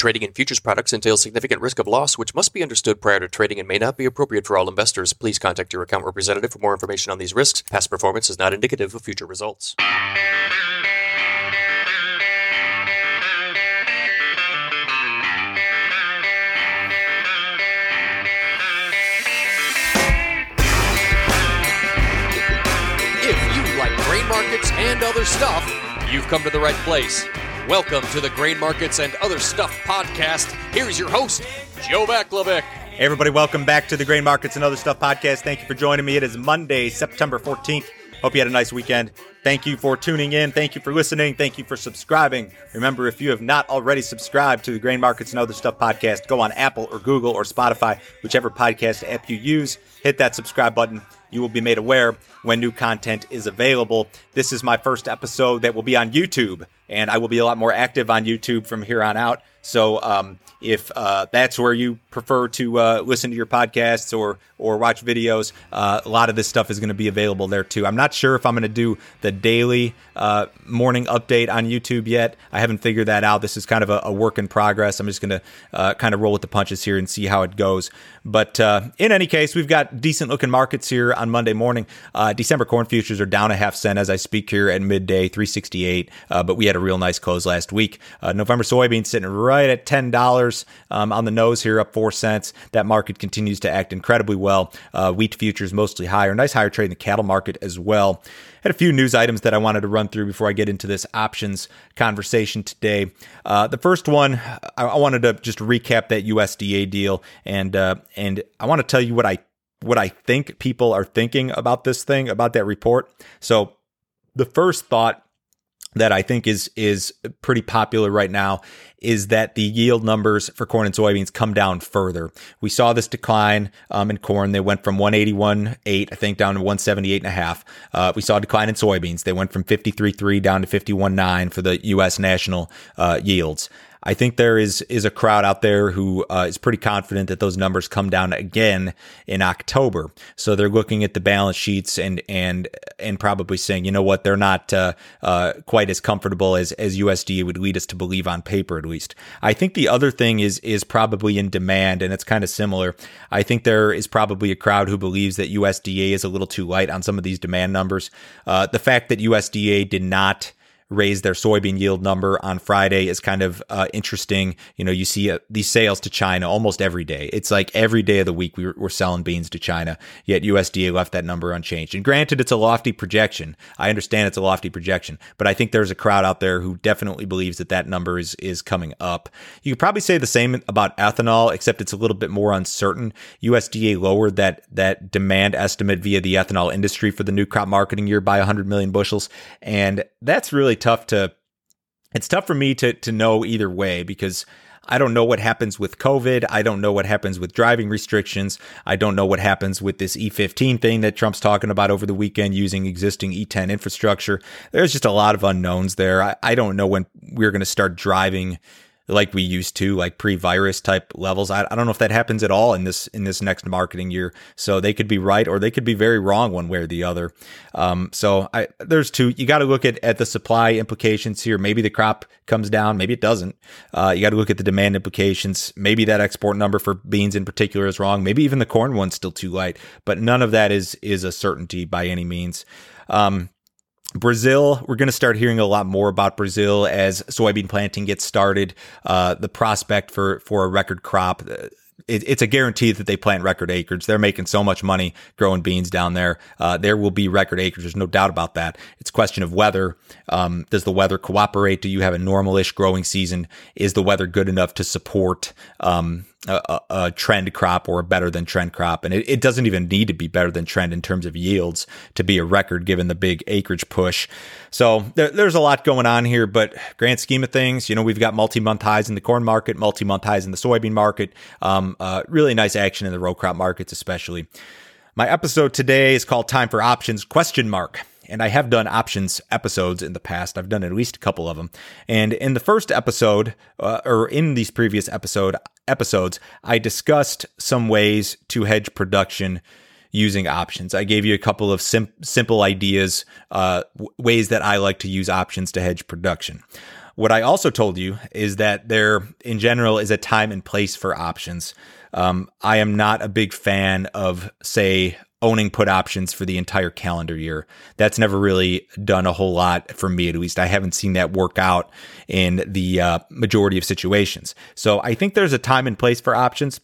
Trading in futures products entails significant risk of loss, which must be understood prior to trading and may not be appropriate for all investors. Please contact your account representative for more information on these risks. Past performance is not indicative of future results. If you like grain markets and other stuff, you've come to the right place. Welcome to the Grain Markets and Other Stuff podcast. Here's your host, Joe Vaclavik. Hey, everybody, welcome back to the Grain Markets and Other Stuff podcast. Thank you for joining me. It is Monday, September 14th. Hope you had a nice weekend. Thank you for tuning in. Thank you for listening. Thank you for subscribing. Remember, if you have not already subscribed to the Grain Markets and Other Stuff podcast, go on Apple or Google or Spotify, whichever podcast app you use, hit that subscribe button. You will be made aware when new content is available. This is my first episode that will be on YouTube, and I will be a lot more active on YouTube from here on out. So, um, if uh, that's where you prefer to uh, listen to your podcasts or or watch videos, uh, a lot of this stuff is going to be available there too. I'm not sure if I'm going to do the daily uh, morning update on YouTube yet. I haven't figured that out. This is kind of a, a work in progress. I'm just going to uh, kind of roll with the punches here and see how it goes. But uh, in any case, we've got decent looking markets here on Monday morning. December corn futures are down a half cent as I speak here at midday, 368. but we had a real nice close last week. November soybeans sitting right at ten dollars um, on the nose here, up four cents. That market continues to act incredibly well. Uh, wheat futures mostly higher. Nice higher trade in the cattle market as well. Had a few news items that I wanted to run through before I get into this options conversation today. Uh, the first one, I, I, wanted to just recap that USDA deal, and uh, and I want to tell you what I what I think people are thinking about this thing, about that report. So the first thought that I think is is pretty popular right now is that the yield numbers for corn and soybeans come down further. We saw this decline um, in corn; they went from 181.8, I think, down to 178.5. Uh, we saw a decline in soybeans; they went from 53.3 down to 51.9 for the U.S. national uh, yields. I think there is is a crowd out there who uh, is pretty confident that those numbers come down again in October. So they're looking at the balance sheets and and and probably saying, you know what, they're not uh, uh, quite as comfortable as as USDA would lead us to believe on paper, at least. I think the other thing is is probably in demand, and it's kind of similar. I think there is probably a crowd who believes that USDA is a little too light on some of these demand numbers. Uh, the fact that USDA did not raised their soybean yield number on Friday is kind of uh, interesting. You know, you see uh, these sales to China almost every day. It's like every day of the week we are selling beans to China, yet USDA left that number unchanged. And granted, it's a lofty projection. I understand it's a lofty projection, but I think there's a crowd out there who definitely believes that that number is is coming up. You could probably say the same about ethanol, except it's a little bit more uncertain. USDA lowered that that demand estimate via the ethanol industry for the new crop marketing year by 100 million bushels, and that's really tough to it's tough for me to to know either way because I don't know what happens with COVID. I don't know what happens with driving restrictions. I don't know what happens with this E15 thing that Trump's talking about over the weekend using existing E10 infrastructure. There's just a lot of unknowns there. I, I don't know when we're going to start driving like we used to, like pre-virus type levels. I, I don't know if that happens at all in this in this next marketing year. So they could be right or they could be very wrong one way or the other. Um, so I, there's two. You got to look at at the supply implications here. Maybe the crop comes down, maybe it doesn't. Uh, you got to look at the demand implications. Maybe that export number for beans in particular is wrong. Maybe even the corn one's still too light. But none of that is is a certainty by any means. Um, Brazil, we're going to start hearing a lot more about Brazil as soybean planting gets started. Uh, the prospect for for a record crop, uh, it, it's a guarantee that they plant record acres. They're making so much money growing beans down there. Uh, there will be record acres. There's no doubt about that. It's a question of weather. Um, does the weather cooperate? Do you have a normalish growing season? Is the weather good enough to support um, a, a, trend crop or a better than trend crop. And it, it, doesn't even need to be better than trend in terms of yields to be a record given the big acreage push. So there, there's a lot going on here, but grand scheme of things, you know, we've got multi month highs in the corn market, multi month highs in the soybean market. Um, uh, really nice action in the row crop markets, especially. My episode today is called Time for Options question mark and I have done options episodes in the past. I've done at least a couple of them. And in the first episode, uh, or in these previous episode episodes, I discussed some ways to hedge production using options. I gave you a couple of sim- simple ideas, uh, w- ways that I like to use options to hedge production. what I also told you is that there, in general, is a time and place for options. Um, I am not a big fan of, say, owning put options for the entire calendar year. That's never really done a whole lot for me, at least. I haven't seen that work out in the uh, majority of situations. So I think there's a time and place for options.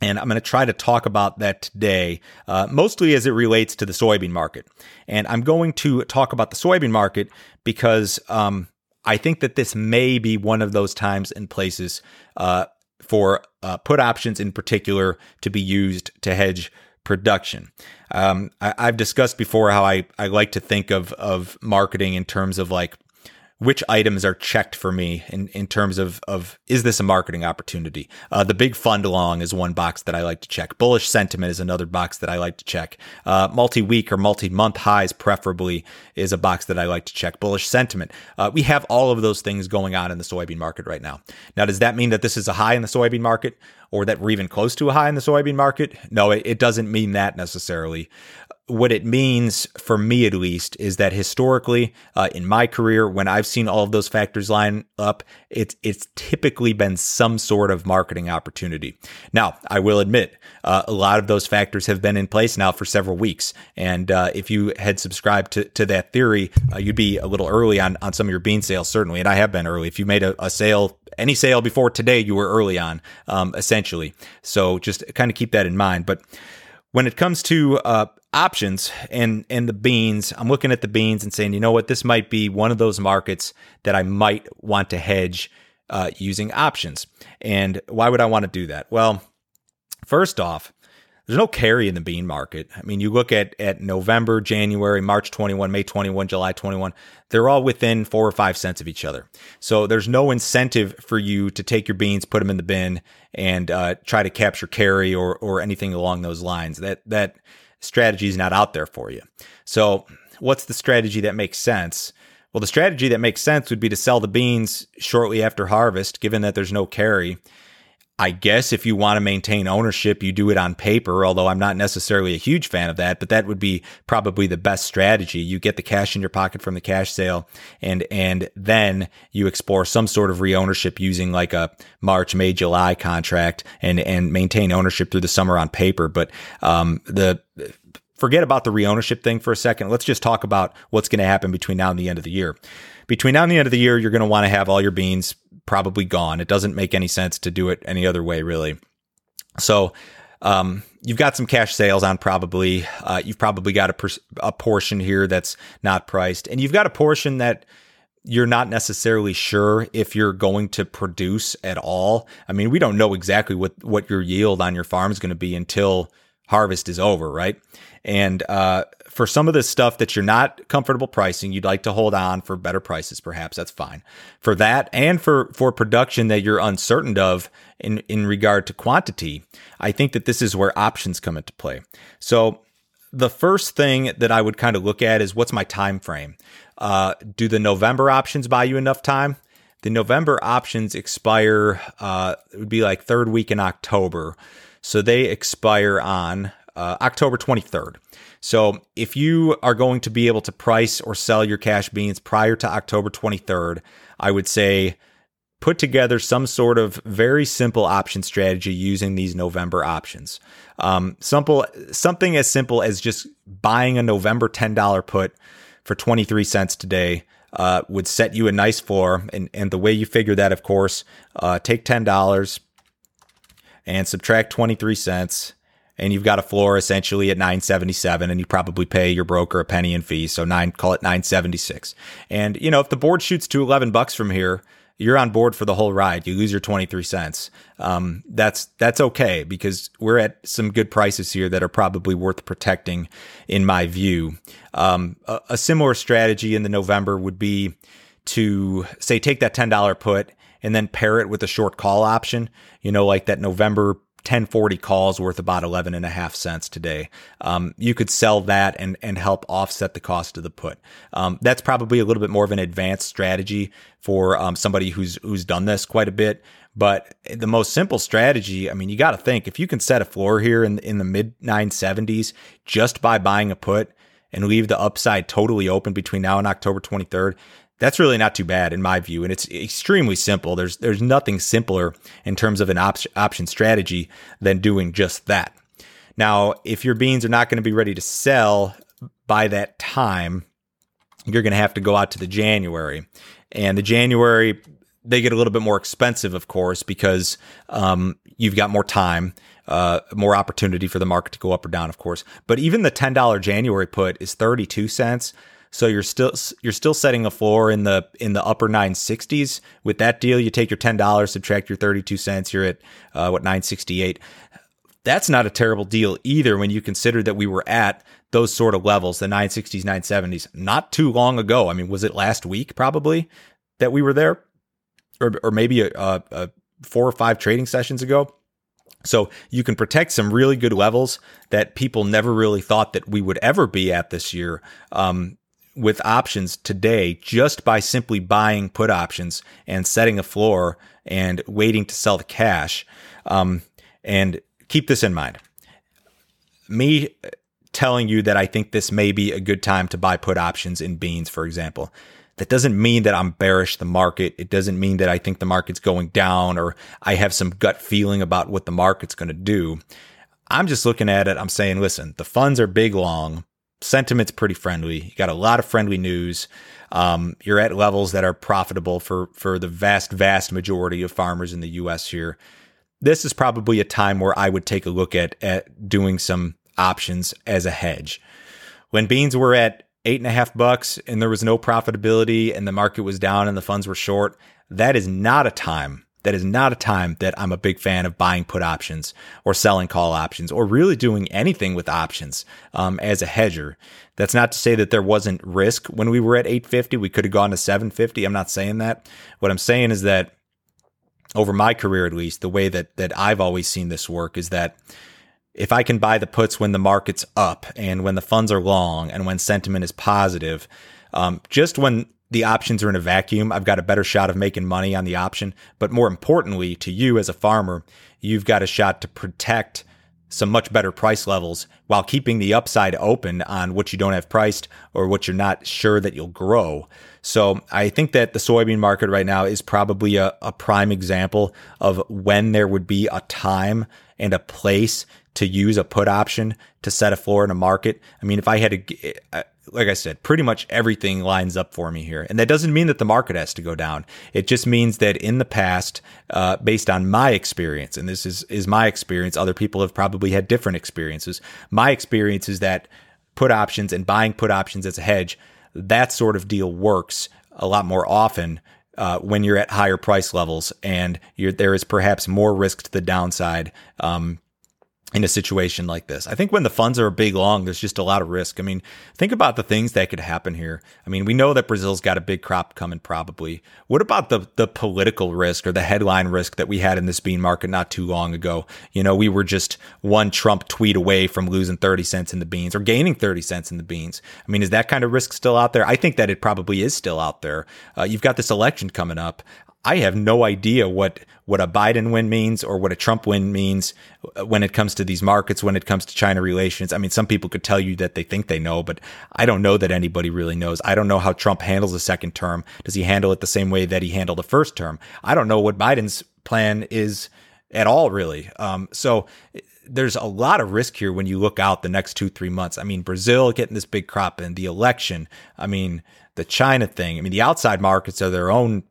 And I'm going to try to talk about that today, uh, mostly as it relates to the soybean market. And I'm going to talk about the soybean market because um, I think that this may be one of those times and places uh, for uh, put options in particular to be used to hedge production. Um, I, have discussed before how I, I like to think of of marketing in terms of like which items are checked for me in, in terms of, of is this a marketing opportunity? Uh, the big fund long is one box that I like to check. Bullish sentiment is another box that I like to check. Uh, multi week or multi month highs, preferably, is a box that I like to check. Bullish sentiment. Uh, we have all of those things going on in the soybean market right now. Now, does that mean that this is a high in the soybean market? Or that we're even close to a high in the soybean market. No, it, it, doesn't mean that necessarily. What it means for me at least is that historically uh, in my career when i've seen all of those factors line up it's it's typically been some sort of marketing opportunity. Now i will admit uh, a lot of those factors have been in place now for several weeks. And uh, if you had subscribed to, to that theory uh, you'd be a little early on on some of your bean sales certainly. And i have been early. If you made a, a sale any sale before today you were early on um, essentially so just kind of keep that in mind but when it comes to uh, options and and the beans, I'm looking at the beans and saying, you know what, this might be one of those markets that I might want to hedge uh, using options. And why would I want to do that? Well, first off, there's no carry in the bean market. I mean, you look at at November, January, March 21, May 21, July 21, they're all within 4 or 5 cents of each other. So there's no incentive for you to take your beans, put them in the bin and uh, try to capture carry or or anything along those lines. That that strategy is not out there for you. So, what's the strategy that makes sense? Well, the strategy that makes sense would be to sell the beans shortly after harvest, given that there's no carry, I guess if you want to maintain ownership, you do it on paper, although I'm not necessarily a huge fan of that, but that would be probably the best strategy. You get the cash in your pocket from the cash sale and, and then you explore some sort of re-ownership using like a March, May, July contract and, and maintain ownership through the summer on paper. But, um, the, forget about the re-ownership thing for a second. Let's just talk about what's going to happen between now and the end of the year. Between now and the end of the year, you're going to want to have all your beans probably gone. It doesn't make any sense to do it any other way, really. So, um, you've got some cash sales on probably. Uh, you've probably got a, per- a portion here that's not priced, and you've got a portion that you're not necessarily sure if you're going to produce at all. I mean, we don't know exactly what what your yield on your farm is going to be until harvest is over, right? And uh, for some of this stuff that you're not comfortable pricing, you'd like to hold on for better prices, perhaps that's fine. For that and for for production that you're uncertain of in in regard to quantity, I think that this is where options come into play. So the first thing that I would kind of look at is what's my time frame. Uh, do the November options buy you enough time? The November options expire. Uh, it would be like third week in October. So they expire on uh, October 23rd. So if you are going to be able to price or sell your cash beans prior to October 23rd, I would say put together some sort of very simple option strategy using these November options. Um, simple, something as simple as just buying a November $10 put for 23 cents today. Uh, would set you a nice floor. And, and the way you figure that, of course, uh, take $10, and subtract 23 cents and you've got a floor essentially at 977 and you probably pay your broker a penny in fees so 9 call it 976 and you know if the board shoots to 11 bucks from here you're on board for the whole ride. You lose your 23 cents. Um, that's that's okay because we're at some good prices here that are probably worth protecting in my view. Um, a, a similar strategy in the november would be to say take that $10 put and then pair it with a short call option. You know, like that November 1040 calls worth about 11 and a half cents today. Um, you could sell that and, and help offset the cost of the put. Um, that's probably a little bit more of an advanced strategy for um, somebody who's, who's done this quite a bit. But the most simple strategy, I mean, you got to think if you can set a floor here in, in the mid 970s just by buying a put and leave the upside totally open between now and October 23rd, that's really not too bad in my view, and it's extremely simple. There's there's nothing simpler in terms of an op- option strategy than doing just that. Now, if your beans are not going to be ready to sell by that time, you're going to have to go out to the January, and the January they get a little bit more expensive, of course, because um, you've got more time. Uh, more opportunity for the market to go up or down, of course. But even the ten dollar January put is thirty two cents. So you're still you're still setting a floor in the in the upper 960s. With that deal, you take your ten dollars, subtract your 32 cents, you're at uh, what 968. That's not a terrible deal either when you consider that we were at those sort of levels, the 960s, 970s, not too long ago. I mean, was it last week probably that we were there, or or maybe a, a, a four or five trading sessions ago? So you can protect some really good levels that people never really thought that we would ever be at this year. Um, with options today just by simply buying put options and setting a floor and waiting to sell the cash. Um, and keep this in mind. Me telling you that I think this may be a good time to buy put options in beans, for example. That doesn't mean that I'm bearish the market. It doesn't mean that I think the market's going down or I have some gut feeling about what the market's going to do. I'm just looking at it. I'm saying, listen, the funds are big long sentiment's pretty friendly. You got a lot of friendly news. Um, you're at levels that are profitable for for the vast, vast majority of farmers in the U.S. here. This is probably a time where I would take a look at at doing some options as a hedge. When beans were at eight and a half bucks and there was no profitability and the market was down and the funds were short, that is not a time that is not a time that I'm a big fan of buying put options or selling call options or really doing anything with options um, as a hedger. That's not to say that there wasn't risk when we were at 850. We could have gone to 750. I'm not saying that. What I'm saying is that over my career, at least, the way that that I've always seen this work is that if I can buy the puts when the market's up and when the funds are long and when sentiment is positive, um, just when the options are in a vacuum, I've got a better shot of making money on the option. But more importantly, to you as a farmer, you've got a shot to protect some much better price levels while keeping the upside open on what you don't have priced or what you're not sure that you'll grow. So I think that the soybean market right now is probably a, a prime example of when there would be a time and a place to use a put option to set a floor in a market. I mean, if I had to, uh, like I said, pretty much everything lines up for me here. And that doesn't mean that the market has to go down. It just means that in the past, uh, based on my experience, and this is, is my experience, other people have probably had different experiences. My experience is that put options and buying put options as a hedge, that sort of deal works a lot more often uh, when you're at higher price levels and there is perhaps more risk to the downside um, in a situation like this. I think when the funds are a big long, there's just a lot of risk. I mean, think about the things that could happen here. I mean, we know that Brazil's got a big crop coming probably. What about the the political risk or the headline risk that we had in this bean market not too long ago? You know, we were just one Trump tweet away from losing 30 cents in the beans or gaining 30 cents in the beans. I mean, is that kind of risk still out there? I think that it probably is still out there. Uh, you've got this election coming up. I have no idea what what a Biden win means or what a Trump win means when it comes to these markets, when it comes to China relations. I mean, some people could tell you that they think they know, but I don't know that anybody really knows. I don't know how Trump handles a second term. Does he handle it the same way that he handled the first term? I don't know what Biden's plan is at all, really. Um, so there's a lot of risk here when you look out the next two, three months. I mean, Brazil getting this big crop and the election. I mean, the China thing. I mean, the outside markets are their own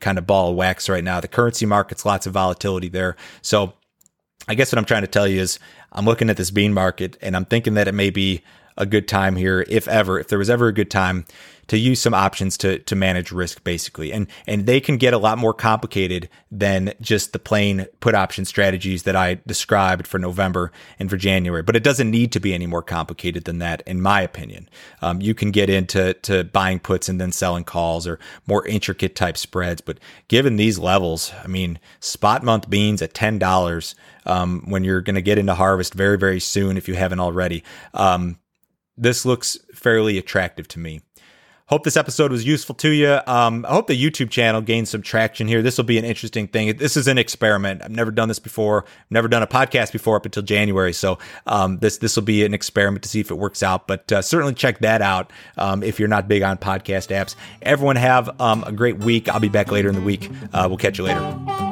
kind of ball of wax right now. The currency market's lots of volatility there. So I guess what I'm trying to tell you is I'm looking at this bean market and I'm thinking that it may be a good time here, if ever, if there was ever a good time to use some options to to manage risk basically. And and they can get a lot more complicated than just the plain put option strategies that I described for November and for January. But it doesn't need to be any more complicated than that, in my opinion. Um, you can get into to buying puts and then selling calls or more intricate type spreads. But given these levels, I mean, spot month beans at ten dollars um, when you're going to get into harvest very very soon if you haven't already. Um, this looks fairly attractive to me. Hope this episode was useful to you. Um, I hope the YouTube channel gains some traction here. This will be an interesting thing. This is an experiment. I've never done this before. I've never done a podcast before up until January. So um, this this will be an experiment to see if it works out. But uh, certainly check that out um, if you're not big on podcast apps. Everyone have um, a great week. I'll be back later in the week. Uh, we'll catch you later.